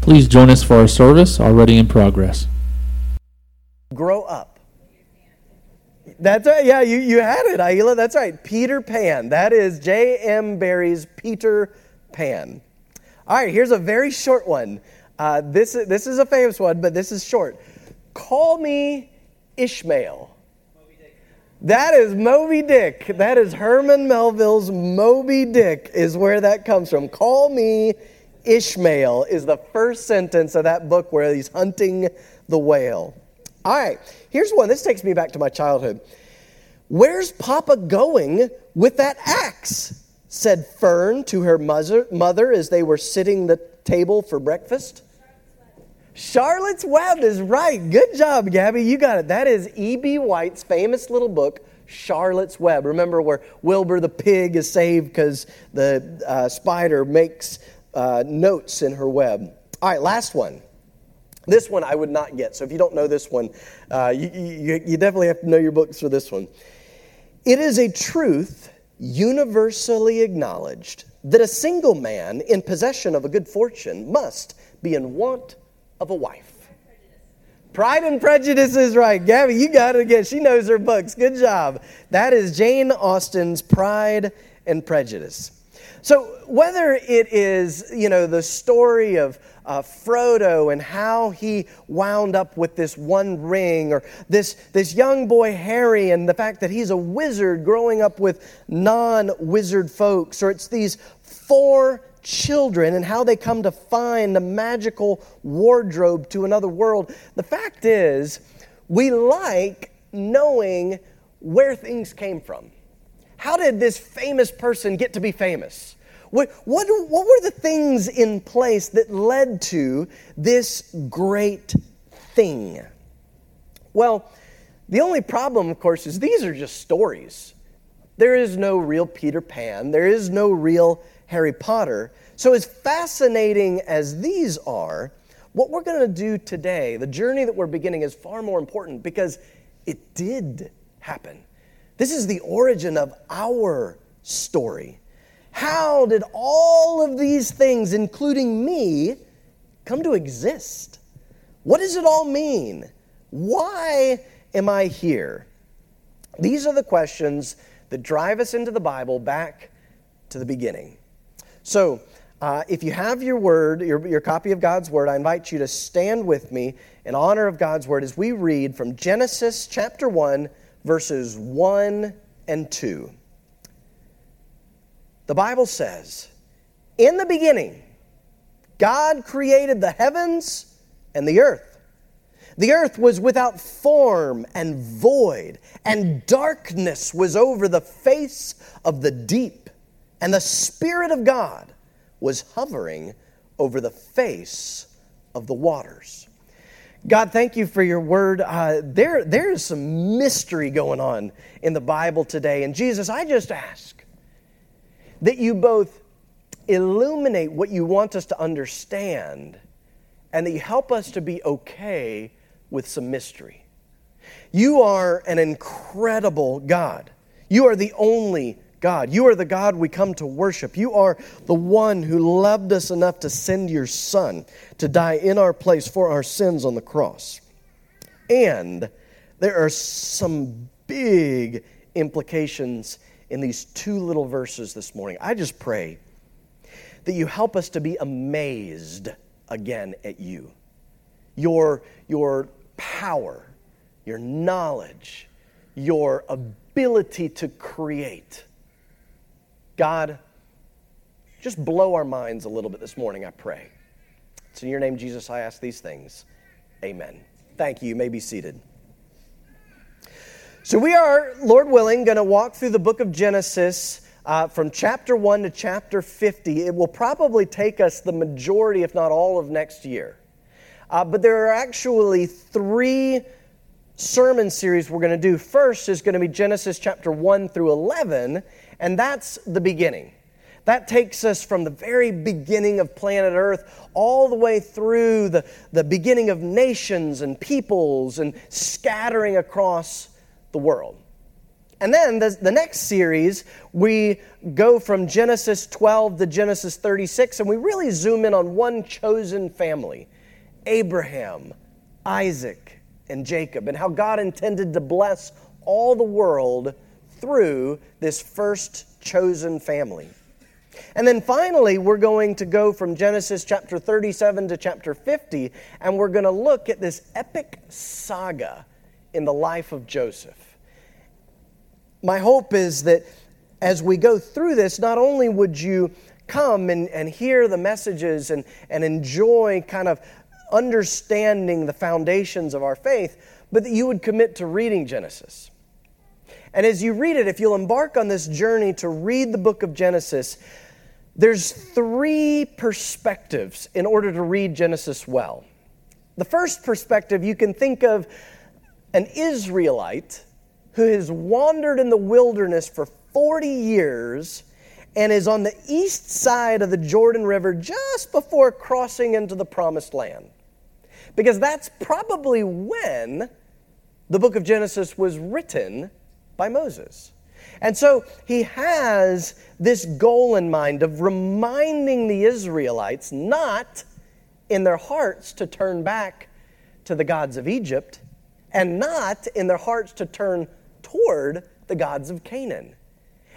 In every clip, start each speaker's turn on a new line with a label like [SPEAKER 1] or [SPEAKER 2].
[SPEAKER 1] Please join us for our service already in progress.
[SPEAKER 2] Grow up. That's right. Yeah, you, you had it, Aila. That's right. Peter Pan. That is J.M. Barrie's Peter Pan. All right, here's a very short one. Uh, this, this is a famous one, but this is short. Call me Ishmael. That is Moby Dick. That is Herman Melville's Moby Dick, is where that comes from. Call me Ishmael is the first sentence of that book where he's hunting the whale. All right, here's one. This takes me back to my childhood. Where's Papa going with that axe? said Fern to her mother, as they were sitting the table for breakfast. Charlotte's Web is right. Good job, Gabby. You got it. That is E.B. White's famous little book, Charlotte's Web. Remember where Wilbur the pig is saved because the uh, spider makes uh, notes in her web. All right, last one. This one I would not get. So if you don't know this one, uh, you, you, you definitely have to know your books for this one. It is a truth universally acknowledged that a single man in possession of a good fortune must be in want of a wife. Pride and Prejudice is right. Gabby, you got it again. She knows her books. Good job. That is Jane Austen's Pride and Prejudice. So, whether it is, you know, the story of uh, Frodo and how he wound up with this one ring, or this, this young boy Harry and the fact that he's a wizard growing up with non wizard folks, or it's these four children and how they come to find the magical wardrobe to another world. The fact is, we like knowing where things came from. How did this famous person get to be famous? What, what, what were the things in place that led to this great thing? Well, the only problem, of course, is these are just stories. There is no real Peter Pan, there is no real Harry Potter. So, as fascinating as these are, what we're going to do today, the journey that we're beginning, is far more important because it did happen. This is the origin of our story. How did all of these things, including me, come to exist? What does it all mean? Why am I here? These are the questions that drive us into the Bible back to the beginning. So, uh, if you have your word, your, your copy of God's word, I invite you to stand with me in honor of God's word as we read from Genesis chapter 1, verses 1 and 2. The Bible says, In the beginning, God created the heavens and the earth. The earth was without form and void, and darkness was over the face of the deep, and the Spirit of God was hovering over the face of the waters. God, thank you for your word. Uh, there, there is some mystery going on in the Bible today. And Jesus, I just ask that you both illuminate what you want us to understand and that you help us to be okay with some mystery. You are an incredible God. You are the only God. You are the God we come to worship. You are the one who loved us enough to send your Son to die in our place for our sins on the cross. And there are some big implications in these two little verses this morning. I just pray that you help us to be amazed again at you. Your, your power, your knowledge, your ability to create God, just blow our minds a little bit this morning, I pray. It's in your name, Jesus, I ask these things. Amen. Thank you. You may be seated. So, we are, Lord willing, going to walk through the book of Genesis uh, from chapter 1 to chapter 50. It will probably take us the majority, if not all, of next year. Uh, but there are actually three sermon series we're going to do. First is going to be Genesis chapter 1 through 11, and that's the beginning. That takes us from the very beginning of planet Earth all the way through the, the beginning of nations and peoples and scattering across the world. And then the, the next series, we go from Genesis 12 to Genesis 36, and we really zoom in on one chosen family Abraham, Isaac, and Jacob, and how God intended to bless all the world through this first chosen family. And then finally, we're going to go from Genesis chapter 37 to chapter 50, and we're going to look at this epic saga in the life of Joseph. My hope is that as we go through this, not only would you come and, and hear the messages and, and enjoy kind of understanding the foundations of our faith, but that you would commit to reading Genesis. And as you read it, if you'll embark on this journey to read the book of Genesis, there's three perspectives in order to read Genesis well. The first perspective you can think of an Israelite who has wandered in the wilderness for 40 years and is on the east side of the Jordan River just before crossing into the promised land. Because that's probably when the book of Genesis was written by Moses. And so he has this goal in mind of reminding the Israelites not in their hearts to turn back to the gods of Egypt and not in their hearts to turn toward the gods of Canaan.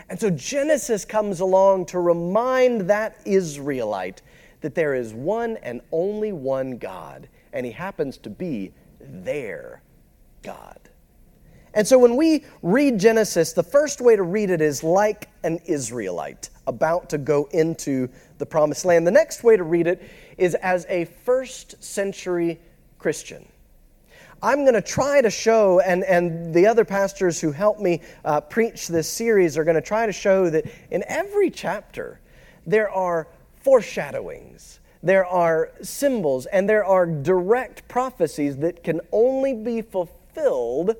[SPEAKER 2] And so Genesis comes along to remind that Israelite that there is one and only one God, and he happens to be their God. And so when we read Genesis, the first way to read it is like an Israelite about to go into the promised land. The next way to read it is as a first century Christian. I'm going to try to show, and, and the other pastors who help me uh, preach this series are going to try to show that in every chapter there are foreshadowings, there are symbols, and there are direct prophecies that can only be fulfilled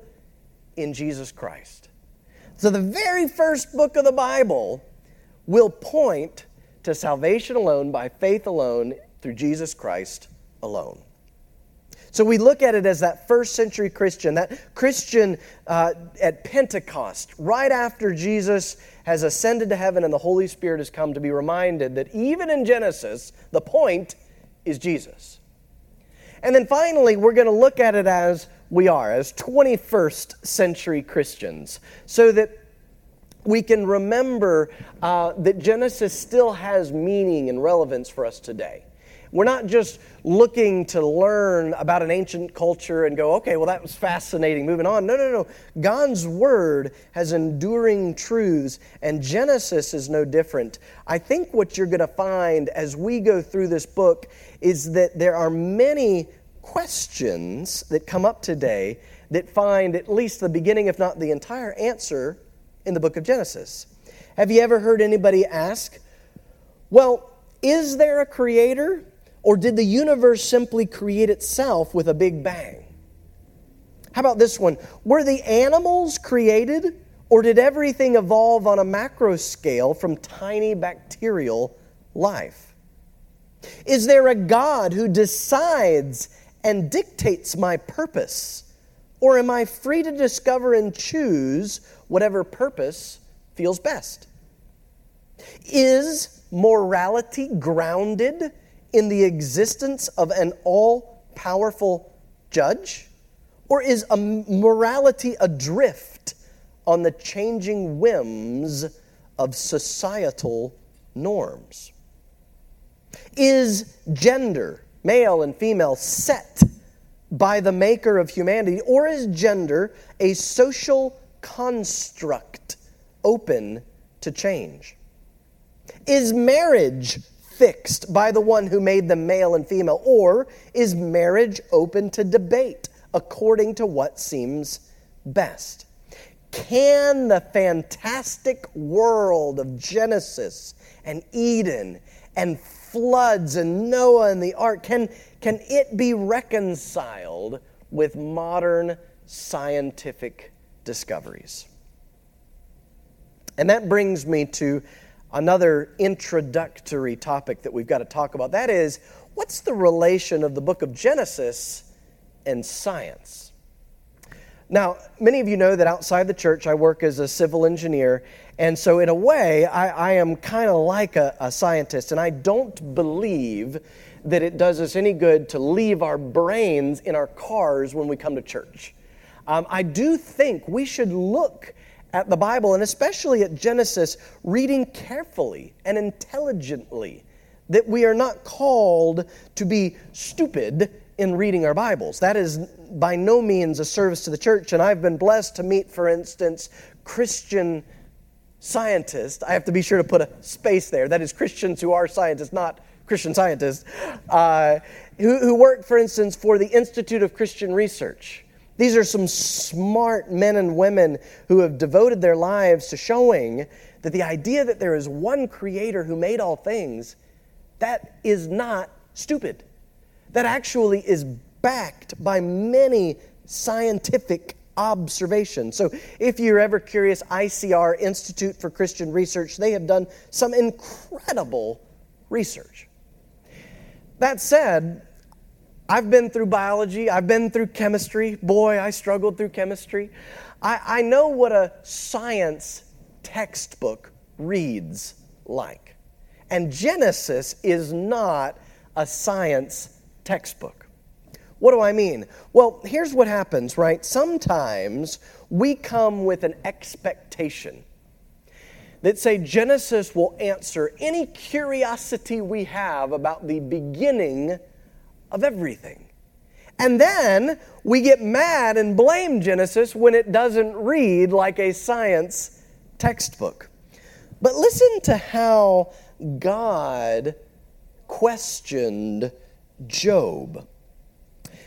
[SPEAKER 2] in Jesus Christ. So, the very first book of the Bible will point to salvation alone, by faith alone, through Jesus Christ alone. So we look at it as that first century Christian, that Christian uh, at Pentecost, right after Jesus has ascended to heaven and the Holy Spirit has come to be reminded that even in Genesis, the point is Jesus. And then finally, we're going to look at it as we are as 21st century Christians so that we can remember uh, that Genesis still has meaning and relevance for us today. We're not just looking to learn about an ancient culture and go, okay, well, that was fascinating, moving on. No, no, no. God's Word has enduring truths, and Genesis is no different. I think what you're going to find as we go through this book is that there are many questions that come up today that find at least the beginning, if not the entire answer, in the book of Genesis. Have you ever heard anybody ask, well, is there a creator, or did the universe simply create itself with a big bang? How about this one? Were the animals created, or did everything evolve on a macro scale from tiny bacterial life? Is there a God who decides and dictates my purpose? Or am I free to discover and choose whatever purpose feels best? Is morality grounded in the existence of an all powerful judge? Or is a morality adrift on the changing whims of societal norms? Is gender male and female, set by the maker of humanity? Or is gender a social construct open to change? Is marriage fixed by the one who made them male and female? Or is marriage open to debate according to what seems best? Can the fantastic world of Genesis and Eden and floods and Noah and the ark, can, can it be reconciled with modern scientific discoveries? And that brings me to another introductory topic that we've got to talk about. That is, what's the relation of the book of Genesis and science? Now, many of you know that outside the church, I work as a civil engineer. And so, in a way, I, I am kind of like a, a scientist. And I don't believe that it does us any good to leave our brains in our cars when we come to church. Um, I do think we should look at the Bible, and especially at Genesis, reading carefully and intelligently. That we are not called to be stupid in reading our Bibles. That is by no means a service to the church. And I've been blessed to meet, for instance, Christian scientists. I have to be sure to put a space there. That is Christians who are scientists, not Christian scientists, uh, who, who work, for instance, for the Institute of Christian Research. These are some smart men and women who have devoted their lives to showing that the idea that there is one creator who made all things, that is not stupid that actually is backed by many scientific observations. So, if you're ever curious, ICR, Institute for Christian Research, they have done some incredible research. That said, I've been through biology, I've been through chemistry. Boy, I struggled through chemistry. I, I know what a science textbook reads like. And Genesis is not a science textbook. What do I mean? Well, here's what happens, right? Sometimes we come with an expectation that say Genesis will answer any curiosity we have about the beginning of everything. And then we get mad and blame Genesis when it doesn't read like a science textbook. But listen to how God questioned Job.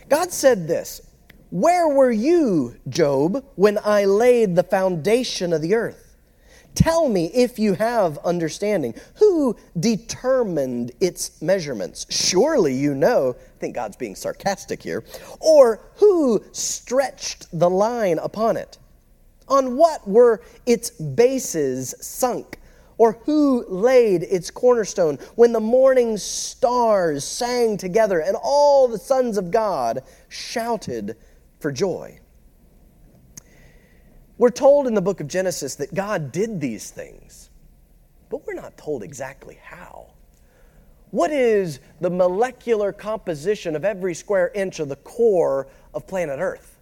[SPEAKER 2] God said this Where were you, Job, when I laid the foundation of the earth? Tell me if you have understanding. Who determined its measurements? Surely you know. I think God's being sarcastic here. Or who stretched the line upon it? On what were its bases sunk? Or who laid its cornerstone when the morning stars sang together and all the sons of God shouted for joy? We're told in the book of Genesis that God did these things, but we're not told exactly how. What is the molecular composition of every square inch of the core of planet Earth?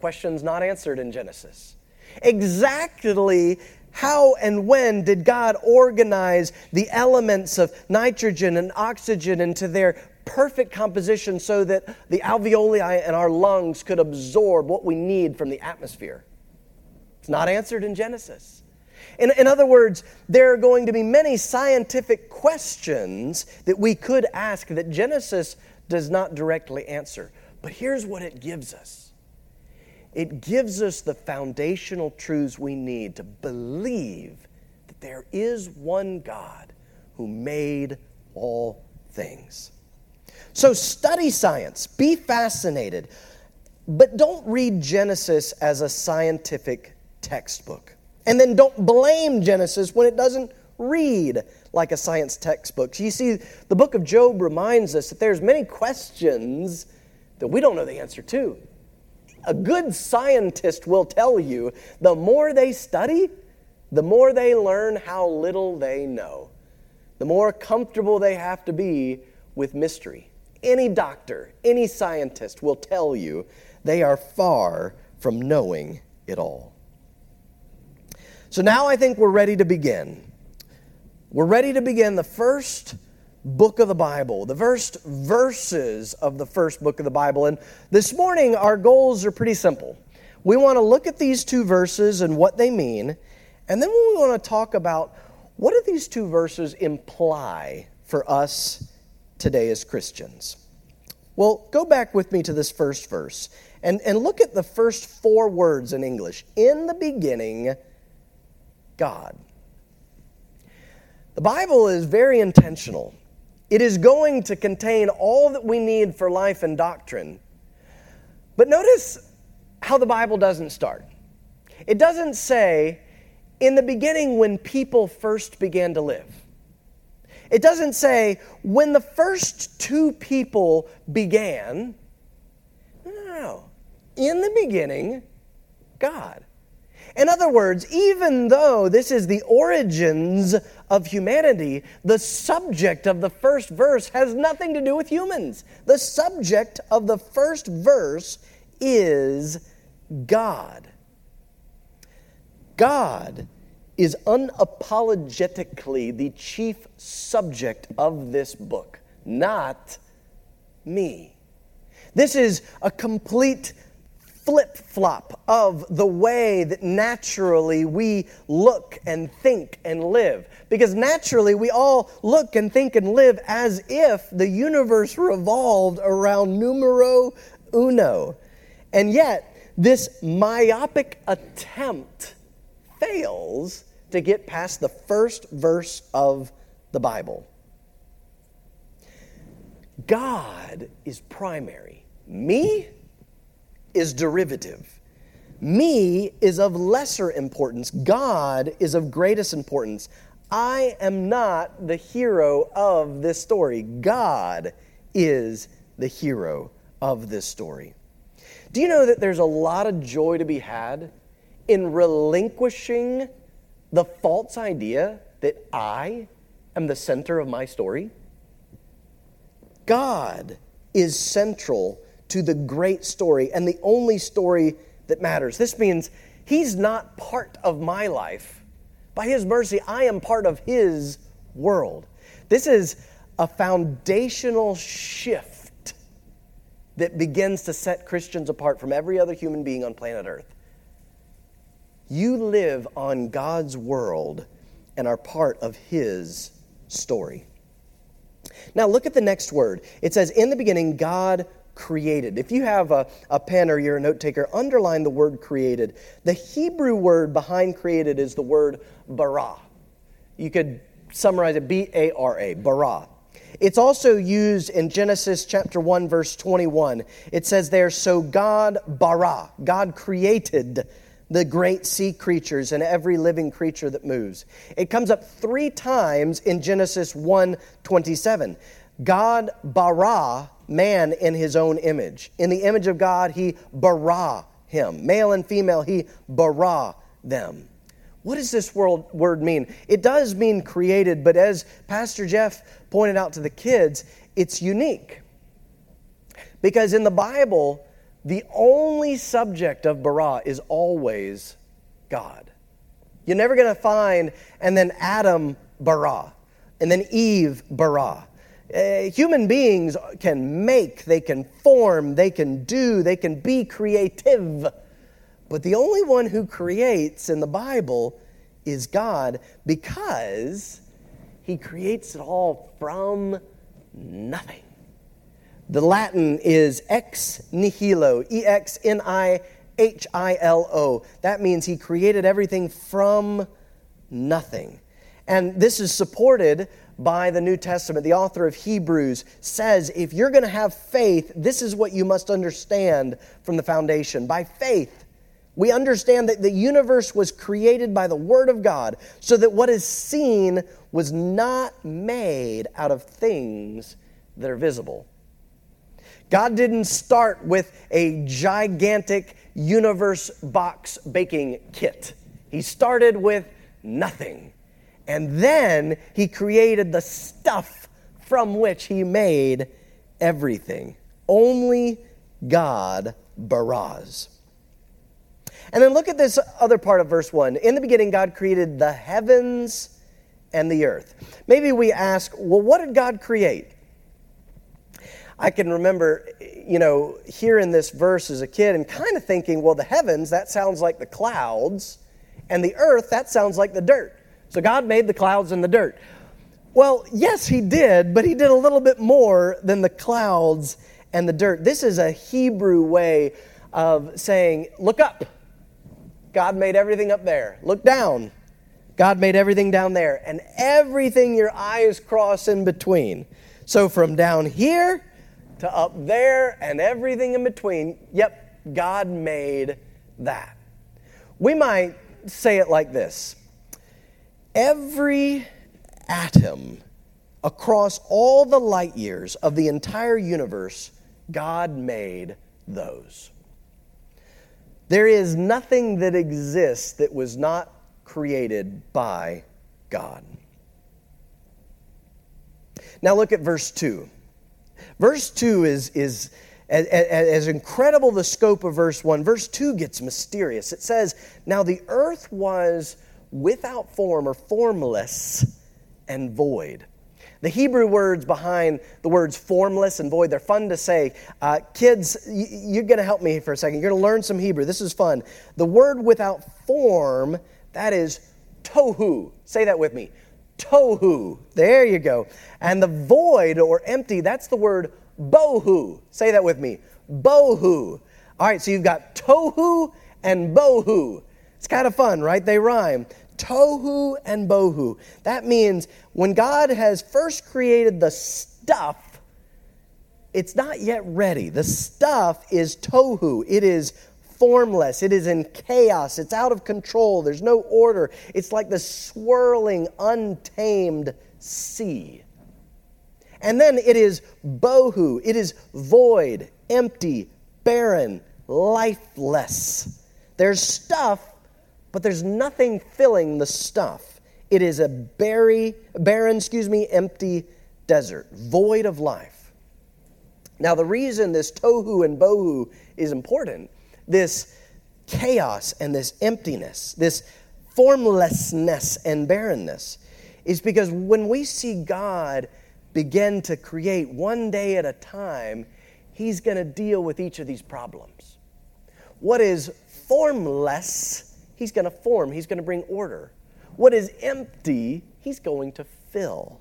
[SPEAKER 2] Questions not answered in Genesis. Exactly how and when did God organize the elements of nitrogen and oxygen into their perfect composition so that the alveoli in our lungs could absorb what we need from the atmosphere? It's not answered in Genesis. In, in other words, there are going to be many scientific questions that we could ask that Genesis does not directly answer. But here's what it gives us it gives us the foundational truths we need to believe that there is one God who made all things. So study science, be fascinated, but don't read Genesis as a scientific textbook. And then don't blame Genesis when it doesn't read like a science textbook. You see, the book of Job reminds us that there's many questions that we don't know the answer to a good scientist will tell you the more they study, the more they learn how little they know, the more comfortable they have to be with mystery. Any doctor, any scientist will tell you they are far from knowing it all. So now I think we're ready to begin. We're ready to begin the first book of the Bible, the first verses of the first book of the Bible. And this morning, our goals are pretty simple. We want to look at these two verses and what they mean, and then we want to talk about what do these two verses imply for us today as Christians. Well, go back with me to this first verse and, and look at the first four words in English. In the beginning, God. The Bible is very intentional it is going to contain all that we need for life and doctrine. But notice how the Bible doesn't start. It doesn't say, in the beginning, when people first began to live. It doesn't say, when the first two people began. No, no, no. In the beginning, God. In other words, even though this is the origins of humanity, the subject of the first verse has nothing to do with humans. The subject of the first verse is God. God is unapologetically the chief subject of this book, not me. This is a complete flip flop of the way that naturally we look and think and live. Because naturally we all look and think and live as if the universe revolved around numero uno. And yet, this myopic attempt fails to get past the first verse of the Bible. God is primary. Me is derivative. Me is of lesser importance. God is of greatest importance. I am not the hero of this story. God is the hero of this story. Do you know that there's a lot of joy to be had in relinquishing the false idea that I am the center of my story? God is central to the great story and the only story that matters. This means He's not part of my life. By His mercy, I am part of His world. This is a foundational shift that begins to set Christians apart from every other human being on planet Earth. You live on God's world and are part of His story. Now, look at the next word. It says, In the beginning, God created. If you have a, a pen or you're a note taker, underline the word created. The Hebrew word behind created is the word bara. You could summarize it B A R A, bara. It's also used in Genesis chapter 1, verse 21. It says there, So God bara, God created the great sea creatures and every living creature that moves. It comes up three times in Genesis 1 27. God bara man in his own image. In the image of God, he bara him. Male and female, he bara them. What does this word, word mean? It does mean created, but as Pastor Jeff pointed out to the kids, it's unique. Because in the Bible, the only subject of bara is always God. You're never going to find, and then Adam bara, and then Eve bara. Uh, human beings can make, they can form, they can do, they can be creative. But the only one who creates in the Bible is God because he creates it all from nothing. The Latin is ex nihilo, E X N I H I L O. That means he created everything from nothing. And this is supported by the New Testament. The author of Hebrews says if you're going to have faith, this is what you must understand from the foundation. By faith, we understand that the universe was created by the Word of God, so that what is seen was not made out of things that are visible. God didn't start with a gigantic universe box baking kit, He started with nothing. And then he created the stuff from which he made everything. Only God baraz. And then look at this other part of verse 1. In the beginning, God created the heavens and the earth. Maybe we ask, well, what did God create? I can remember, you know, hearing this verse as a kid and kind of thinking, well, the heavens, that sounds like the clouds, and the earth, that sounds like the dirt. So God made the clouds and the dirt. Well, yes, He did, but He did a little bit more than the clouds and the dirt. This is a Hebrew way of saying, look up. God made everything up there. Look down. God made everything down there. And everything your eyes cross in between. So from down here to up there and everything in between, yep, God made that. We might say it like this Every atom across all the light years of the entire universe, God made those. There is nothing that exists that was not created by God. Now look at verse 2. Verse 2 is, is as, as, incredible the scope of verse 1. Verse 2 gets mysterious. It says, Now the earth was without form or formless and void. The Hebrew words behind the words formless and void, they're fun to say. Uh, kids, you're going to help me for a second. You're going to learn some Hebrew. This is fun. The word without form, that is tohu. Say that with me. Tohu. There you go. And the void or empty, that's the word bohu. Say that with me. Bohu. All right, so you've got tohu and bohu. It's kind of fun, right? They rhyme. Tohu and bohu. That means when God has first created the stuff, it's not yet ready. The stuff is tohu. It is formless. It is in chaos. It's out of control. There's no order. It's like the swirling, untamed sea. And then it is bohu. It is void, empty, barren, lifeless. There's stuff but there's nothing filling the stuff. It is a barry, barren, excuse me, empty desert, void of life. Now, the reason this tohu and bohu is important, this chaos and this emptiness, this formlessness and barrenness, is because when we see God begin to create one day at a time, He's going to deal with each of these problems. What is formless He's going to form, He's going to bring order. What is empty, He's going to fill.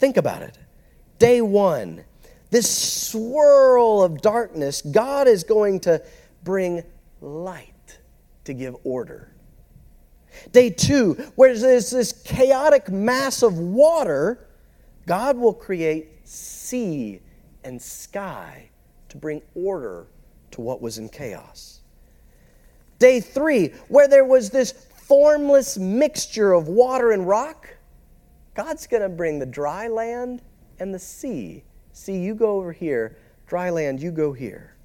[SPEAKER 2] Think about it. Day one, this swirl of darkness, God is going to bring light to give order. Day two, where there's this chaotic mass of water, God will create sea and sky to bring order to what was in chaos. Day three, where there was this formless mixture of water and rock, God's going to bring the dry land and the sea. See, you go over here, dry land, you go here.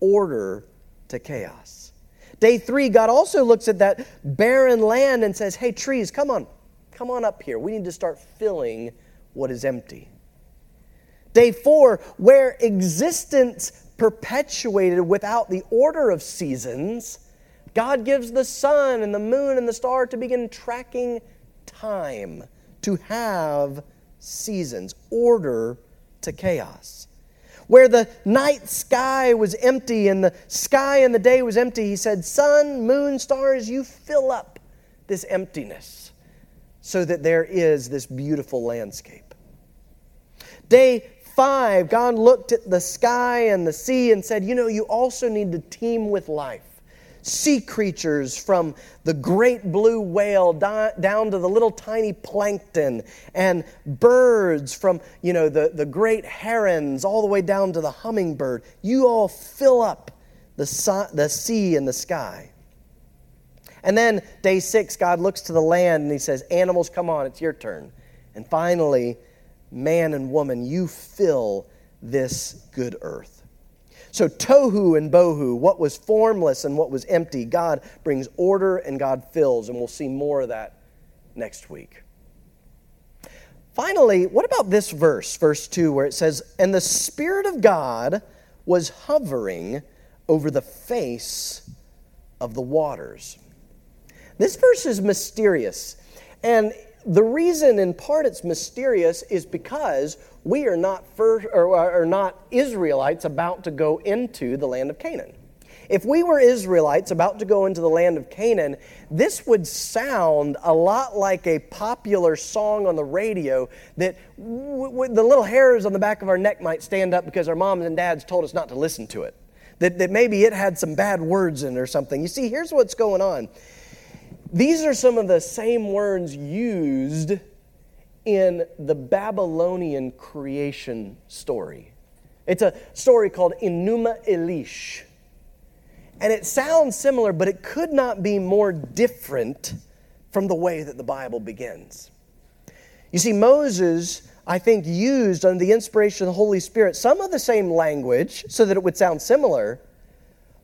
[SPEAKER 2] Order to chaos. Day three, God also looks at that barren land and says, Hey, trees, come on, come on up here. We need to start filling what is empty. Day four, where existence perpetuated without the order of seasons, God gives the sun and the moon and the star to begin tracking time, to have seasons, order to chaos. Where the night sky was empty and the sky and the day was empty, he said, Sun, moon, stars, you fill up this emptiness so that there is this beautiful landscape. Day five, God looked at the sky and the sea and said, You know, you also need to teem with life sea creatures from the great blue whale down to the little tiny plankton and birds from you know the, the great herons all the way down to the hummingbird. You all fill up the, the sea and the sky. And then day six god looks to the land and he says animals come on it's your turn. And finally man and woman you fill this good earth so, tohu and bohu, what was formless and what was empty, God brings order and God fills, and we'll see more of that next week. Finally, what about this verse, verse 2, where it says, And the Spirit of God was hovering over the face of the waters. This verse is mysterious. And the reason, in part, it's mysterious is because we are not, first, or, or not Israelites about to go into the land of Canaan. If we were Israelites about to go into the land of Canaan, this would sound a lot like a popular song on the radio that w- w- the little hairs on the back of our neck might stand up because our moms and dads told us not to listen to it. That, that maybe it had some bad words in it or something. You see, here's what's going on. These are some of the same words used in the Babylonian creation story. It's a story called Enuma Elish. And it sounds similar, but it could not be more different from the way that the Bible begins. You see, Moses, I think, used under the inspiration of the Holy Spirit some of the same language so that it would sound similar,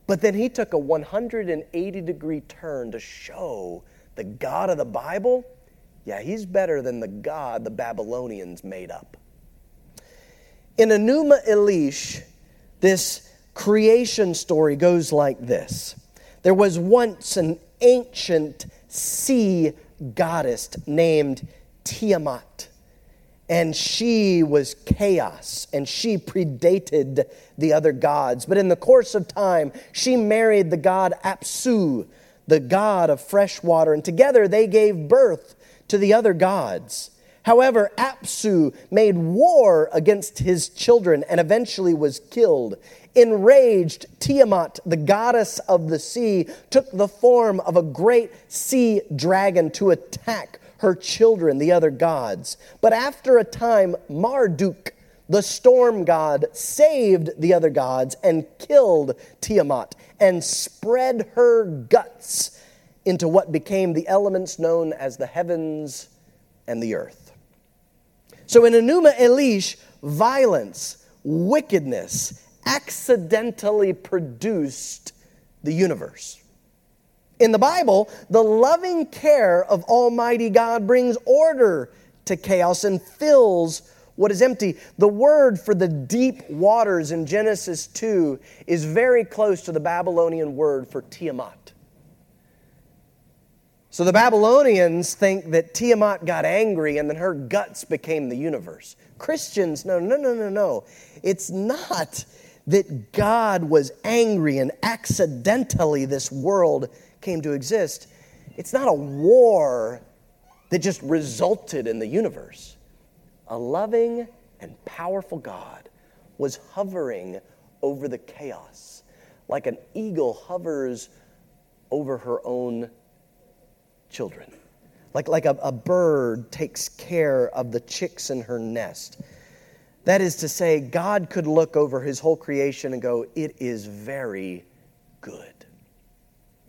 [SPEAKER 2] But then he took a 180 degree turn to show the God of the Bible, yeah, he's better than the God the Babylonians made up. In Enuma Elish, this creation story goes like this. There was once an ancient sea goddess named Tiamat and she was chaos and she predated the other gods. But in the course of time, she married the god Apsu, the god of fresh water, and together they gave birth to the other gods. However, Apsu made war against his children and eventually was killed. Enraged, Tiamat, the goddess of the sea, took the form of a great sea dragon to attack her children, the other gods. But after a time, Marduk, the storm god, saved the other gods and killed Tiamat and spread her guts into what became the elements known as the heavens and the earth. So in Enuma Elish, violence, wickedness accidentally produced the universe. In the Bible, the loving care of Almighty God brings order to chaos and fills what is empty. The word for the deep waters in Genesis 2 is very close to the Babylonian word for Tiamat. So the Babylonians think that Tiamat got angry and then her guts became the universe. Christians, no, no, no, no, no. It's not that God was angry and accidentally this world came to exist, it's not a war that just resulted in the universe. A loving and powerful God was hovering over the chaos like an eagle hovers over her own children. Like, like a, a bird takes care of the chicks in her nest. That is to say, God could look over his whole creation and go, It is very good.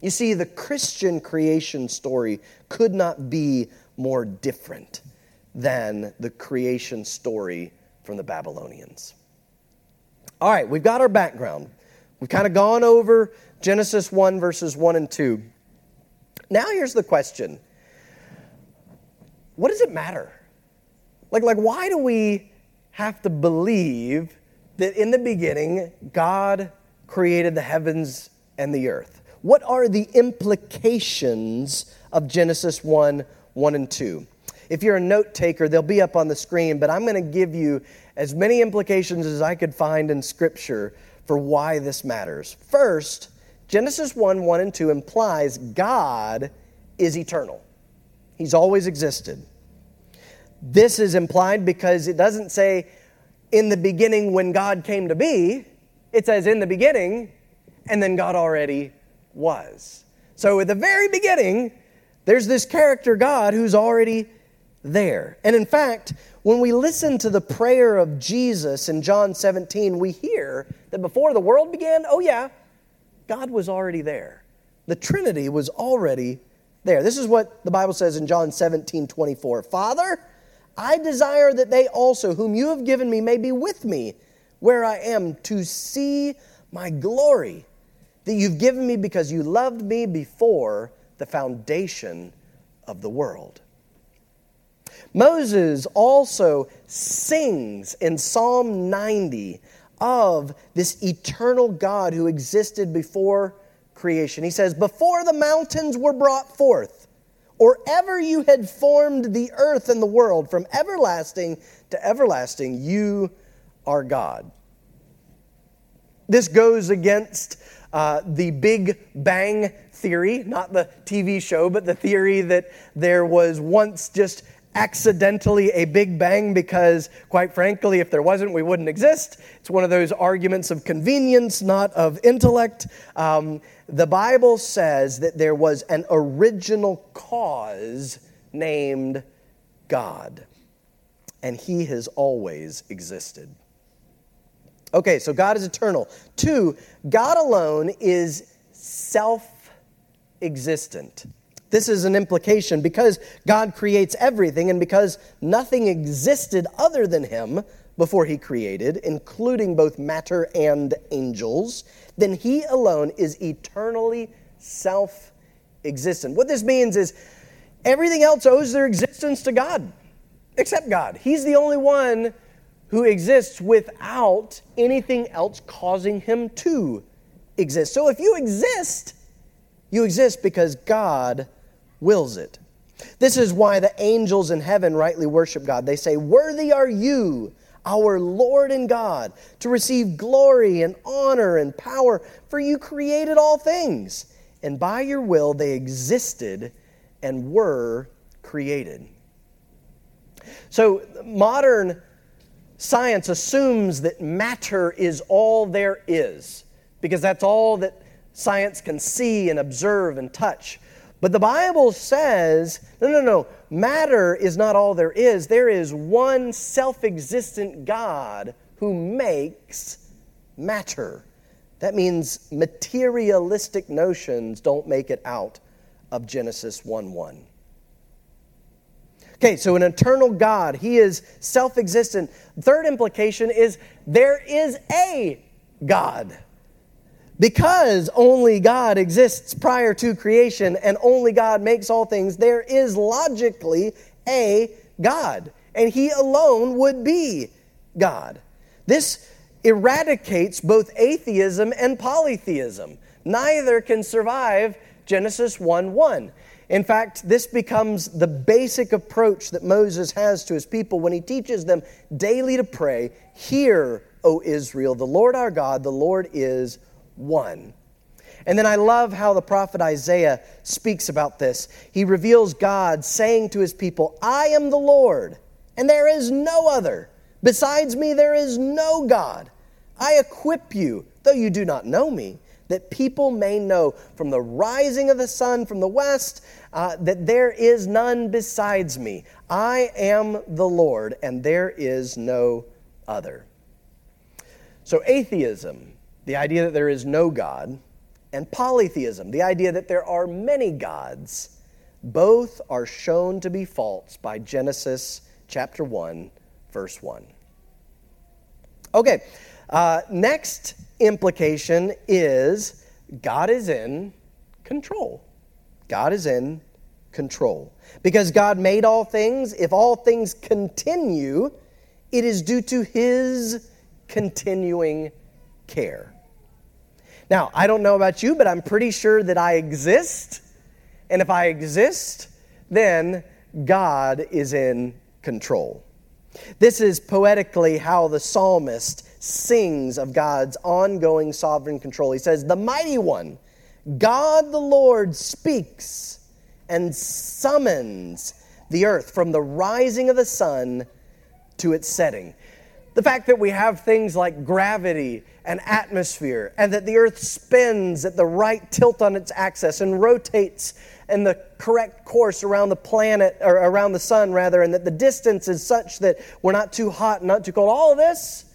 [SPEAKER 2] You see, the Christian creation story could not be more different than the creation story from the Babylonians. All right, we've got our background. We've kind of gone over Genesis 1, verses 1 and 2. Now, here's the question What does it matter? Like, like why do we have to believe that in the beginning God created the heavens and the earth? What are the implications of Genesis 1 1 and 2? If you're a note taker, they'll be up on the screen, but I'm going to give you as many implications as I could find in Scripture for why this matters. First, Genesis 1 1 and 2 implies God is eternal, He's always existed. This is implied because it doesn't say in the beginning when God came to be, it says in the beginning, and then God already was. So at the very beginning, there's this character God who's already there. And in fact, when we listen to the prayer of Jesus in John 17, we hear that before the world began, oh yeah, God was already there. The Trinity was already there. This is what the Bible says in John 17, 24. Father, I desire that they also, whom you have given me, may be with me where I am to see my glory that you've given me because you loved me before the foundation of the world. Moses also sings in Psalm 90 of this eternal God who existed before creation. He says, Before the mountains were brought forth, or ever you had formed the earth and the world, from everlasting to everlasting, you are God. This goes against uh, the Big Bang Theory, not the TV show, but the theory that there was once just accidentally a Big Bang because, quite frankly, if there wasn't, we wouldn't exist. It's one of those arguments of convenience, not of intellect. Um, the Bible says that there was an original cause named God, and He has always existed. Okay, so God is eternal. Two, God alone is self existent. This is an implication because God creates everything and because nothing existed other than Him, before he created, including both matter and angels, then he alone is eternally self existent. What this means is everything else owes their existence to God, except God. He's the only one who exists without anything else causing him to exist. So if you exist, you exist because God wills it. This is why the angels in heaven rightly worship God. They say, Worthy are you, our Lord and God, to receive glory and honor and power, for you created all things, and by your will they existed and were created. So, modern science assumes that matter is all there is, because that's all that science can see and observe and touch. But the Bible says, no, no, no, matter is not all there is. There is one self existent God who makes matter. That means materialistic notions don't make it out of Genesis 1 1. Okay, so an eternal God, He is self existent. Third implication is there is a God. Because only God exists prior to creation and only God makes all things, there is logically a God. And He alone would be God. This eradicates both atheism and polytheism. Neither can survive Genesis 1 1. In fact, this becomes the basic approach that Moses has to his people when he teaches them daily to pray Hear, O Israel, the Lord our God, the Lord is one. And then I love how the prophet Isaiah speaks about this. He reveals God saying to his people, I am the Lord, and there is no other. Besides me, there is no God. I equip you, though you do not know me, that people may know from the rising of the sun from the west uh, that there is none besides me. I am the Lord, and there is no other. So, atheism the idea that there is no God, and polytheism, the idea that there are many gods, both are shown to be false by Genesis chapter 1, verse 1. Okay, uh, next implication is God is in control. God is in control. Because God made all things, if all things continue, it is due to His continuing care. Now, I don't know about you, but I'm pretty sure that I exist. And if I exist, then God is in control. This is poetically how the psalmist sings of God's ongoing sovereign control. He says, The mighty one, God the Lord, speaks and summons the earth from the rising of the sun to its setting. The fact that we have things like gravity and atmosphere, and that the earth spins at the right tilt on its axis and rotates in the correct course around the planet, or around the sun, rather, and that the distance is such that we're not too hot and not too cold. All of this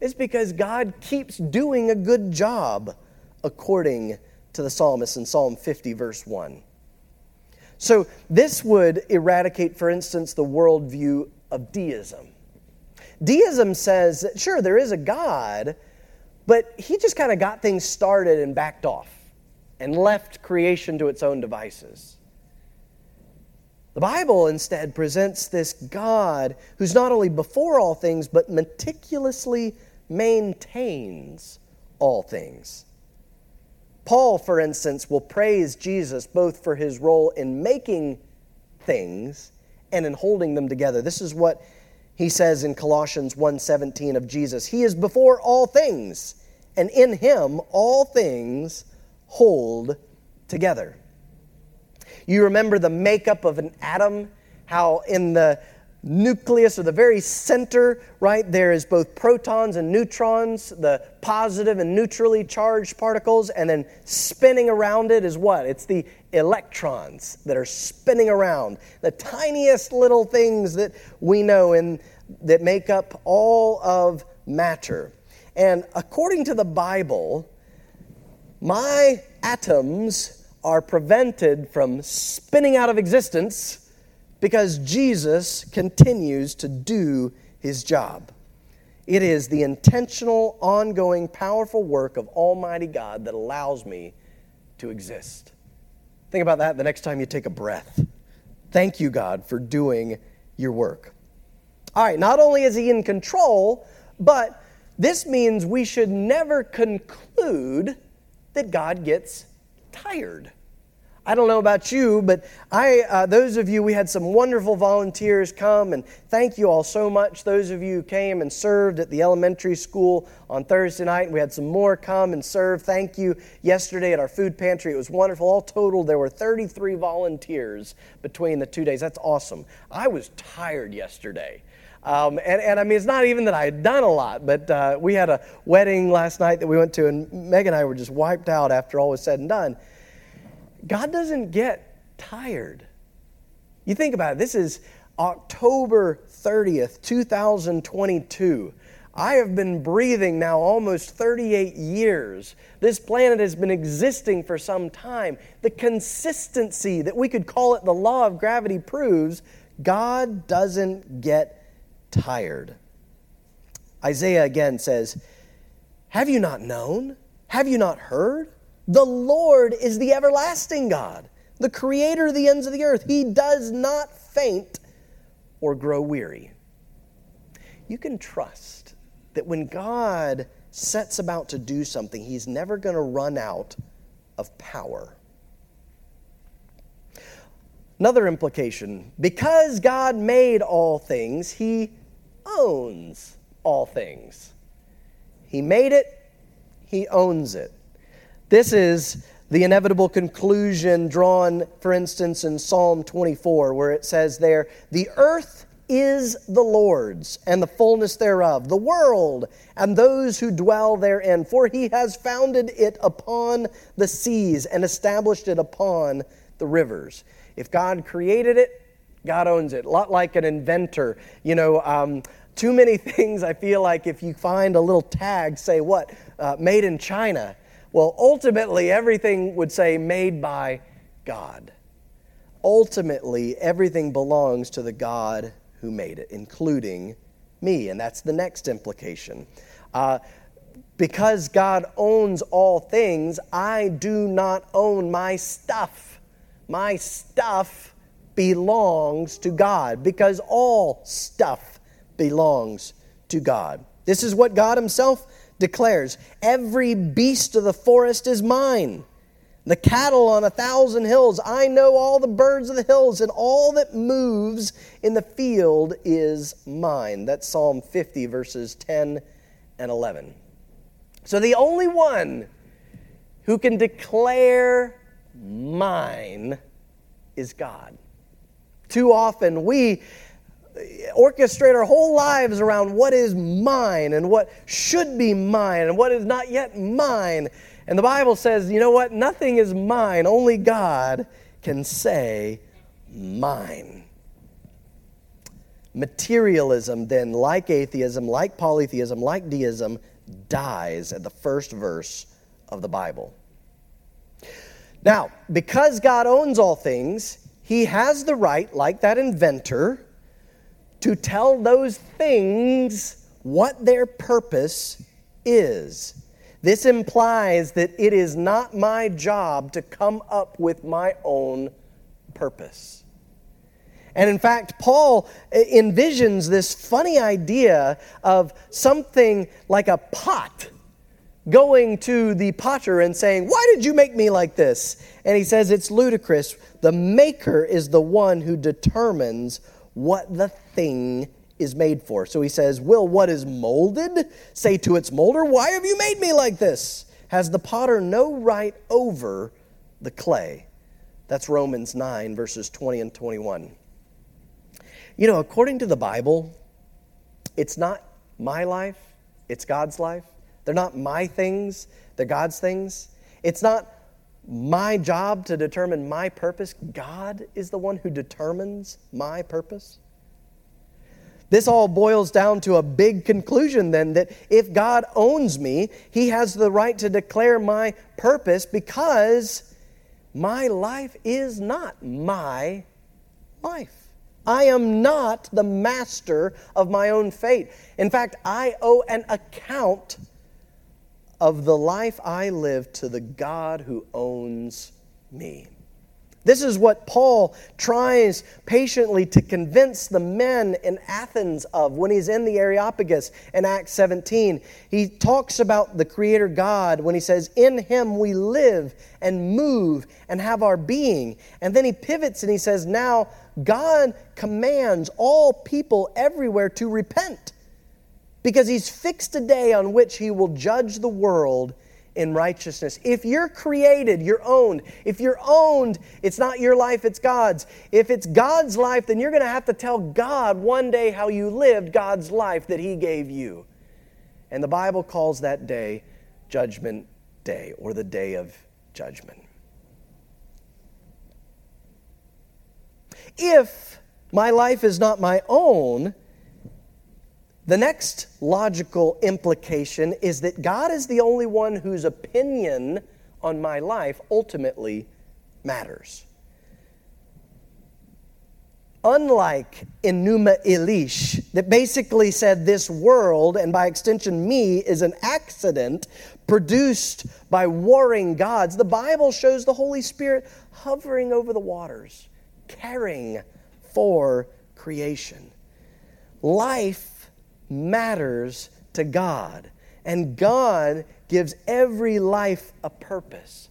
[SPEAKER 2] is because God keeps doing a good job, according to the psalmist in Psalm 50, verse 1. So, this would eradicate, for instance, the worldview of deism. Deism says that, sure, there is a God, but he just kind of got things started and backed off and left creation to its own devices. The Bible instead presents this God who's not only before all things, but meticulously maintains all things. Paul, for instance, will praise Jesus both for his role in making things and in holding them together. This is what he says in Colossians 1:17 of Jesus, he is before all things, and in him all things hold together. You remember the makeup of an atom, how in the nucleus or the very center, right, there is both protons and neutrons, the positive and neutrally charged particles, and then spinning around it is what? It's the electrons that are spinning around, the tiniest little things that we know in, that make up all of matter. And according to the Bible, my atoms are prevented from spinning out of existence because Jesus continues to do his job. It is the intentional, ongoing, powerful work of Almighty God that allows me to exist. Think about that the next time you take a breath. Thank you, God, for doing your work. All right, not only is He in control, but this means we should never conclude that God gets tired. I don't know about you, but I, uh, those of you, we had some wonderful volunteers come, and thank you all so much. Those of you who came and served at the elementary school on Thursday night, we had some more come and serve. Thank you yesterday at our food pantry. It was wonderful. All total, there were 33 volunteers between the two days. That's awesome. I was tired yesterday. Um, and, and I mean, it's not even that I had done a lot, but uh, we had a wedding last night that we went to, and Meg and I were just wiped out after all was said and done. God doesn't get tired. You think about it, this is October 30th, 2022. I have been breathing now almost 38 years. This planet has been existing for some time. The consistency that we could call it the law of gravity proves God doesn't get tired. Isaiah again says, Have you not known? Have you not heard? The Lord is the everlasting God, the creator of the ends of the earth. He does not faint or grow weary. You can trust that when God sets about to do something, He's never going to run out of power. Another implication because God made all things, He owns all things. He made it, He owns it. This is the inevitable conclusion drawn, for instance, in Psalm 24, where it says there, The earth is the Lord's, and the fullness thereof, the world, and those who dwell therein. For he has founded it upon the seas and established it upon the rivers. If God created it, God owns it. A lot like an inventor. You know, um, too many things I feel like if you find a little tag, say what? Uh, made in China well, ultimately, everything would say made by God. Ultimately, everything belongs to the God who made it, including me. And that's the next implication. Uh, because God owns all things, I do not own my stuff. My stuff belongs to God because all stuff belongs to God. This is what God Himself declares, Every beast of the forest is mine. The cattle on a thousand hills. I know all the birds of the hills, and all that moves in the field is mine. That's Psalm 50, verses 10 and 11. So the only one who can declare mine is God. Too often we orchestrate our whole lives around what is mine and what should be mine and what is not yet mine. And the Bible says, you know what? Nothing is mine. Only God can say, mine. Materialism, then, like atheism, like polytheism, like deism, dies at the first verse of the Bible. Now, because God owns all things, he has the right, like that inventor, to tell those things what their purpose is. This implies that it is not my job to come up with my own purpose. And in fact, Paul envisions this funny idea of something like a pot going to the potter and saying, Why did you make me like this? And he says it's ludicrous. The maker is the one who determines what the thing is made for. So he says, Will what is molded say to its molder, Why have you made me like this? Has the potter no right over the clay? That's Romans 9, verses 20 and 21. You know, according to the Bible, it's not my life, it's God's life. They're not my things, they're God's things. It's not my job to determine my purpose. God is the one who determines my purpose. This all boils down to a big conclusion then that if God owns me, He has the right to declare my purpose because my life is not my life. I am not the master of my own fate. In fact, I owe an account of the life I live to the God who owns me. This is what Paul tries patiently to convince the men in Athens of when he's in the Areopagus in Acts 17. He talks about the Creator God when he says, In him we live and move and have our being. And then he pivots and he says, Now God commands all people everywhere to repent because he's fixed a day on which he will judge the world in righteousness. If you're created, you're owned. If you're owned, it's not your life, it's God's. If it's God's life, then you're going to have to tell God one day how you lived God's life that He gave you. And the Bible calls that day Judgment Day or the Day of Judgment. If my life is not my own, the next logical implication is that God is the only one whose opinion on my life ultimately matters. Unlike Enuma Elish, that basically said this world, and by extension me, is an accident produced by warring gods, the Bible shows the Holy Spirit hovering over the waters, caring for creation. Life matters to God. And God gives every life a purpose.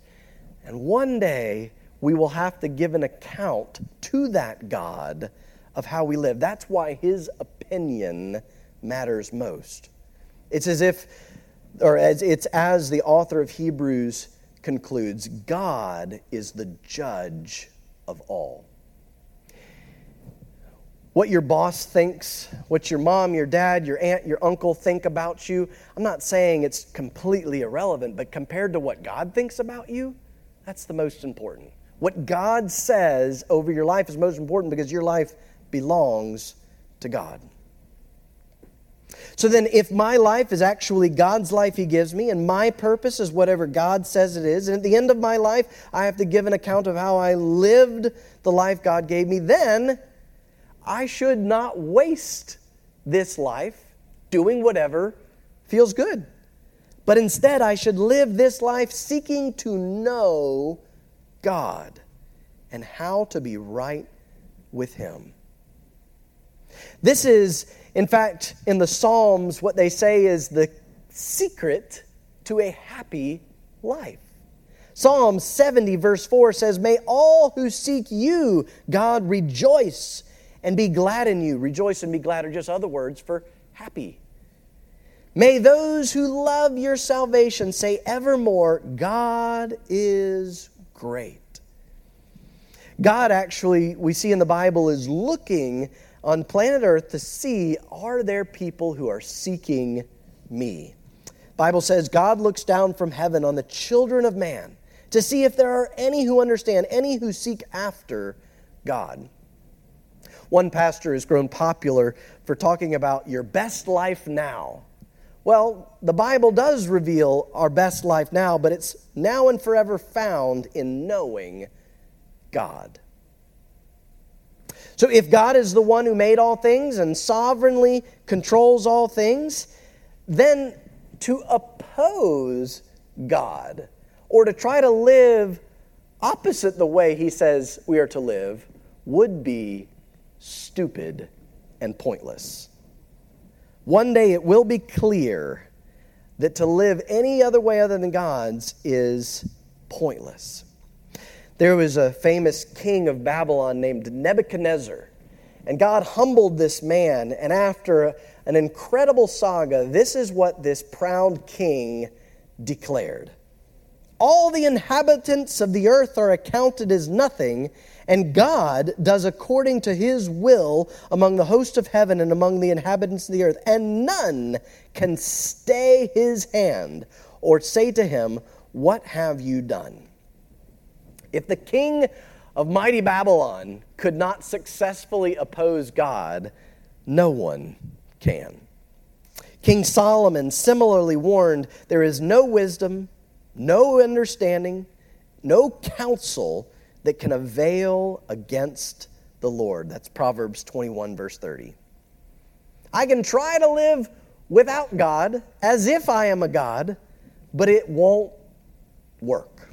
[SPEAKER 2] And one day, we will have to give an account to that God of how we live. That's why his opinion matters most. It's as if, or as it's as the author of Hebrews concludes God is the judge of all what your boss thinks, what your mom, your dad, your aunt, your uncle think about you. I'm not saying it's completely irrelevant, but compared to what God thinks about you, that's the most important. What God says over your life is most important because your life belongs to God. So then, if my life is actually God's life He gives me, and my purpose is whatever God says it is, and at the end of my life, I have to give an account of how I lived the life God gave me, then I should not waste this life doing whatever feels good. But instead, I should live this life seeking to know God and how to be right with Him. This is, in fact, in the Psalms, what they say is the secret to a happy life. Psalm 70, verse 4 says, May all who seek you, God, rejoice and be glad in you. Rejoice and be glad are just other words for happy. May those who love your salvation say evermore, God is great. God actually, we see in the Bible, is looking on planet Earth to see are there people who are seeking me? Bible says God looks down from heaven on the children of man to see if there are any who understand, any who seek after God. One pastor has grown popular for talking about your best life now. Well, the Bible does reveal our best life now, but it's now and forever found in knowing God. So, if God is the one who made all things and sovereignly controls all things, then to oppose God or to try to live opposite the way He says we are to live would be stupid, and pointless. One day it will be clear that to live any other way other than God's is pointless. There was a famous king of Babylon named Nebuchadnezzar, and God humbled this man, and after an incredible saga, this is what this proud king declared All the inhabitants of the earth are accounted as nothing and God does according to his will among the host of heaven and among the inhabitants of the earth, and none can stay his hand or say to him, What have you done? If the king of mighty Babylon could not successfully oppose God, no one can. King Solomon similarly warned there is no wisdom, no understanding, no counsel that can avail against the Lord. That's Proverbs 21, verse 30. I can try to live without God as if I am a God, but it won't work.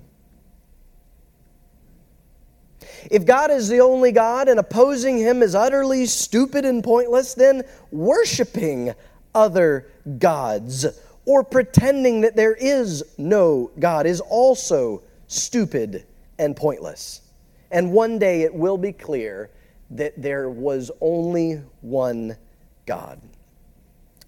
[SPEAKER 2] If God is the only God and opposing Him is utterly stupid and pointless, then worshiping other gods or pretending that there is no God is also stupid and pointless. And one day it will be clear that there was only one God.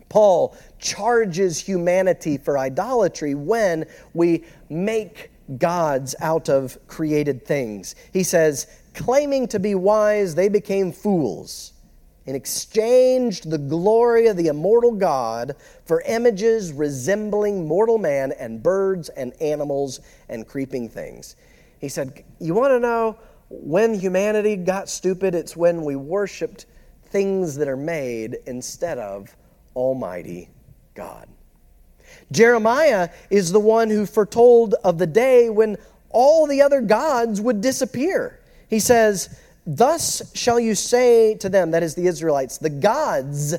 [SPEAKER 2] Paul charges humanity for idolatry when we make gods out of created things. He says, claiming to be wise, they became fools and exchanged the glory of the immortal God for images resembling mortal man and birds and animals and creeping things. He said, You want to know when humanity got stupid? It's when we worshiped things that are made instead of Almighty God. Jeremiah is the one who foretold of the day when all the other gods would disappear. He says, Thus shall you say to them, that is the Israelites, the gods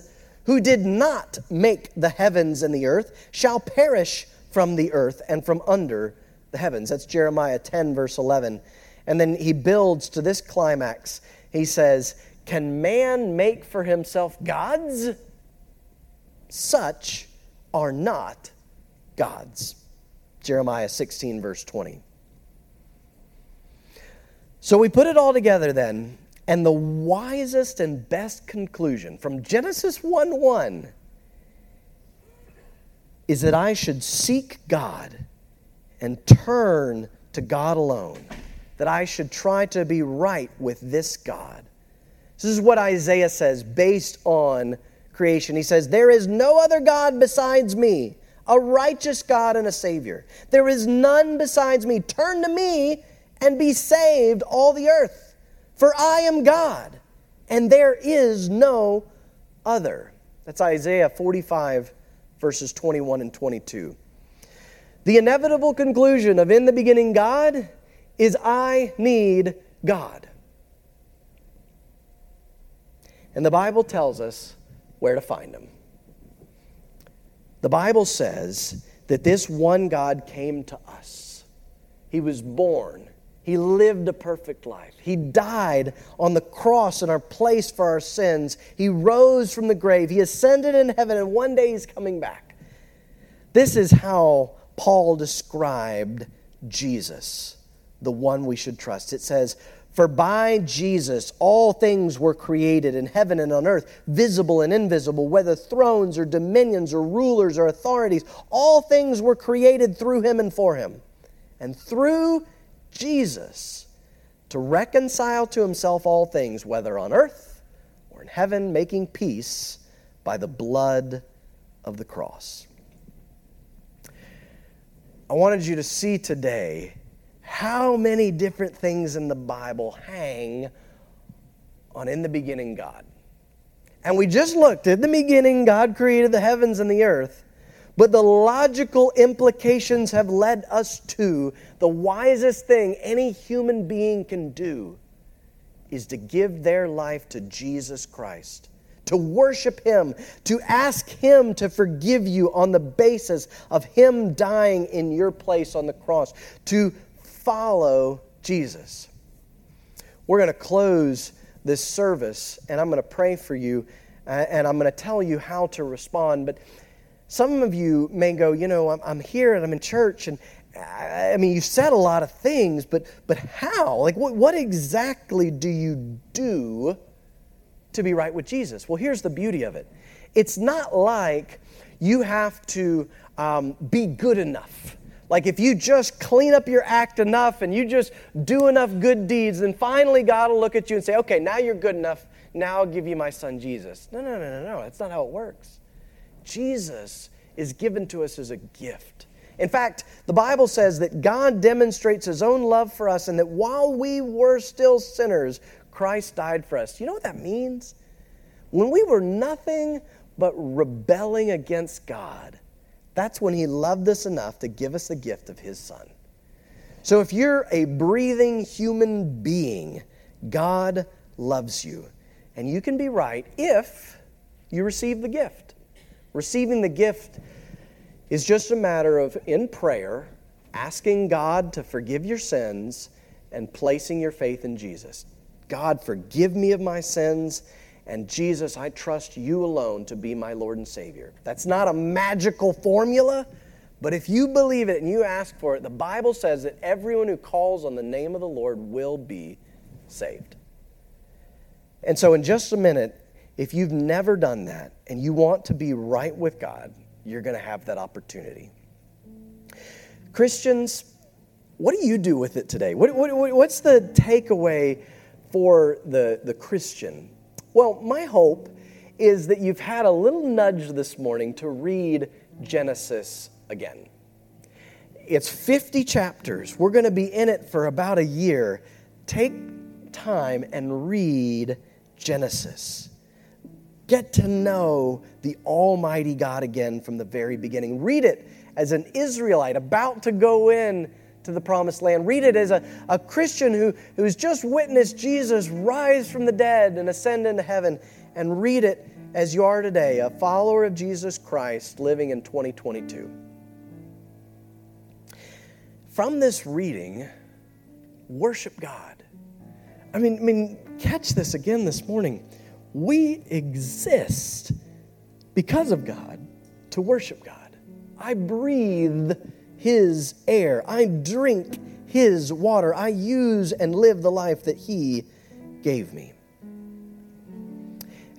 [SPEAKER 2] who did not make the heavens and the earth shall perish from the earth and from under the heavens. That's Jeremiah 10, verse 11. And then he builds to this climax. He says, Can man make for himself gods? Such are not gods. Jeremiah 16, verse 20. So we put it all together then, and the wisest and best conclusion from Genesis 1 1 is that I should seek God and turn to God alone, that I should try to be right with this God. This is what Isaiah says based on creation. He says, There is no other God besides me, a righteous God and a Savior. There is none besides me. Turn to me and be saved, all the earth. For I am God, and there is no other. That's Isaiah 45, verses 21 and 22. The inevitable conclusion of In the Beginning God is I need God. And the Bible tells us where to find him. The Bible says that this one God came to us. He was born. He lived a perfect life. He died on the cross in our place for our sins. He rose from the grave. He ascended in heaven, and one day he's coming back. This is how Paul described Jesus, the one we should trust. It says, for by Jesus all things were created in heaven and on earth, visible and invisible, whether thrones or dominions or rulers or authorities. All things were created through him and for him. And through Jesus to reconcile to himself all things, whether on earth or in heaven, making peace by the blood of the cross. I wanted you to see today how many different things in the Bible hang on in the beginning God. And we just looked at the beginning, God created the heavens and the earth. But the logical implications have led us to the wisest thing any human being can do is to give their life to Jesus Christ, to worship Him, to ask Him to forgive you on the basis of Him dying in your place on the cross, to follow Jesus. We're going to close this service, and I'm going to pray for you, and I'm going to tell you how to respond. But some of you may go, you know, I'm, here and I'm in church, and I, I mean, you said a lot of things, but but how? Like, what, what exactly do you do to be right with Jesus? Well, here's the beauty of it. It's not like you have to um, be good enough like if you just clean up your act enough and you just do enough good deeds, then finally God will look at you and say, okay, now you're good enough. Now I'll give you my son Jesus. No, no, no, no, no. That's not how it works. Jesus is given to us as a gift. In fact, the Bible says that God demonstrates his own love for us and that while we were still sinners, Christ died for us. You know what that means? When we were nothing but rebelling against God, that's when He loved us enough to give us the gift of His Son. So if you're a breathing human being, God loves you. And you can be right if you receive the gift. Receiving the gift is just a matter of, in prayer, asking God to forgive your sins and placing your faith in Jesus. God, forgive me of my sins, and Jesus, I trust you alone to be my Lord and Savior. That's not a magical formula, but if you believe it and you ask for it, the Bible says that everyone who calls on the name of the Lord will be saved. And so, in just a minute, if you've never done that and you want to be right with God, you're going to have that opportunity. Christians, what do you do with it today? What, what, what's the takeaway for the, the Christian? Well, my hope is that you've had a little nudge this morning to read Genesis again. It's 50 chapters. We're going to be in it for about a year. Take time and read Genesis. Get to know the Almighty God again from the very beginning. Read it as an Israelite about to go in to the promised land. Read it as a, a Christian who, who's just witnessed Jesus rise from the dead and ascend into heaven. And read it as you are today, a follower of Jesus Christ living in 2022. From this reading, worship God. I mean, I mean, catch this again this morning. We exist because of God to worship God. I breathe His air, I drink His water, I use and live the life that He gave me.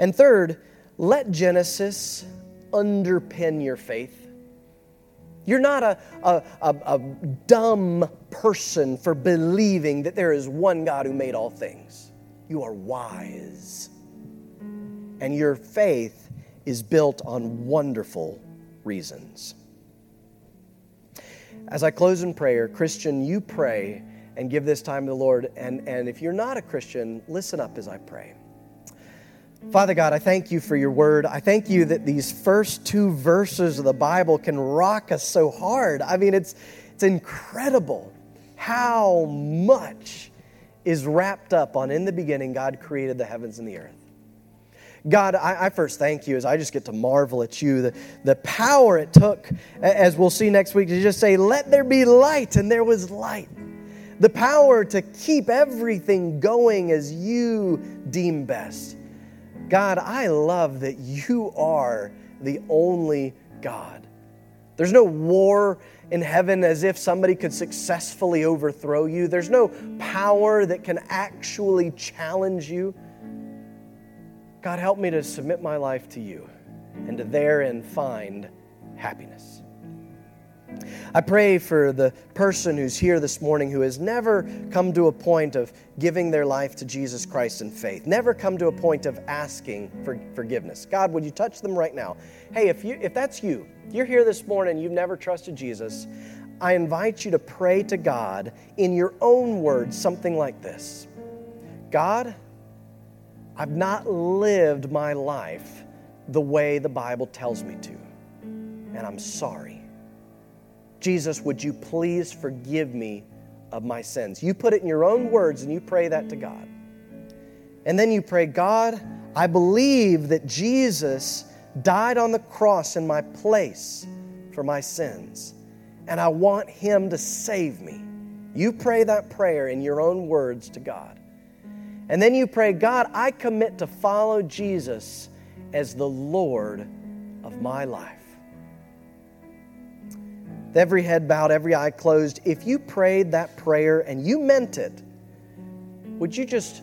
[SPEAKER 2] And third, let Genesis underpin your faith. You're not a, a, a, a, dumb person for believing that there is one God who made all things. You are wise. And your faith is built on wonderful reasons. As I close in prayer, Christian, you pray and give this time to the Lord. And, and if you're not a Christian, listen up as I pray. Father God, I thank you for your word. I thank you that these first two verses of the Bible can rock us so hard. I mean, it's, it's incredible how much is wrapped up on in the beginning, God created the heavens and the earth. God, I, I, first thank you as I just get to marvel at you, the, the power it took, as we'll see next week, to just say, Let there be light, and there was light. The power to keep everything going as you deem best. God, I love that you are the only God. There's no war in heaven as if somebody could successfully overthrow you. There's no power that can actually challenge you. God, help me to submit my life to you and to therein find happiness. I pray for the person who's here this morning who has never come to a point of giving their life to Jesus Christ in faith, never come to a point of asking for forgiveness. God, would you touch them right now? Hey, if you if that's you, you're here this morning, you've never trusted Jesus, I invite you to pray to God in your own words something like this. God, I've not lived my life the way the Bible tells me to, and I'm sorry. Jesus, would you please forgive me of my sins? You put it in your own words and you pray that to God. And then you pray, God, I believe that Jesus died on the cross in my place for my sins, and I want him to save me. You pray that prayer in your own words to God. And then you pray, God, I commit to follow Jesus as the Lord of my life. Every head bowed, every eye closed, if you prayed that prayer and you meant it, would you just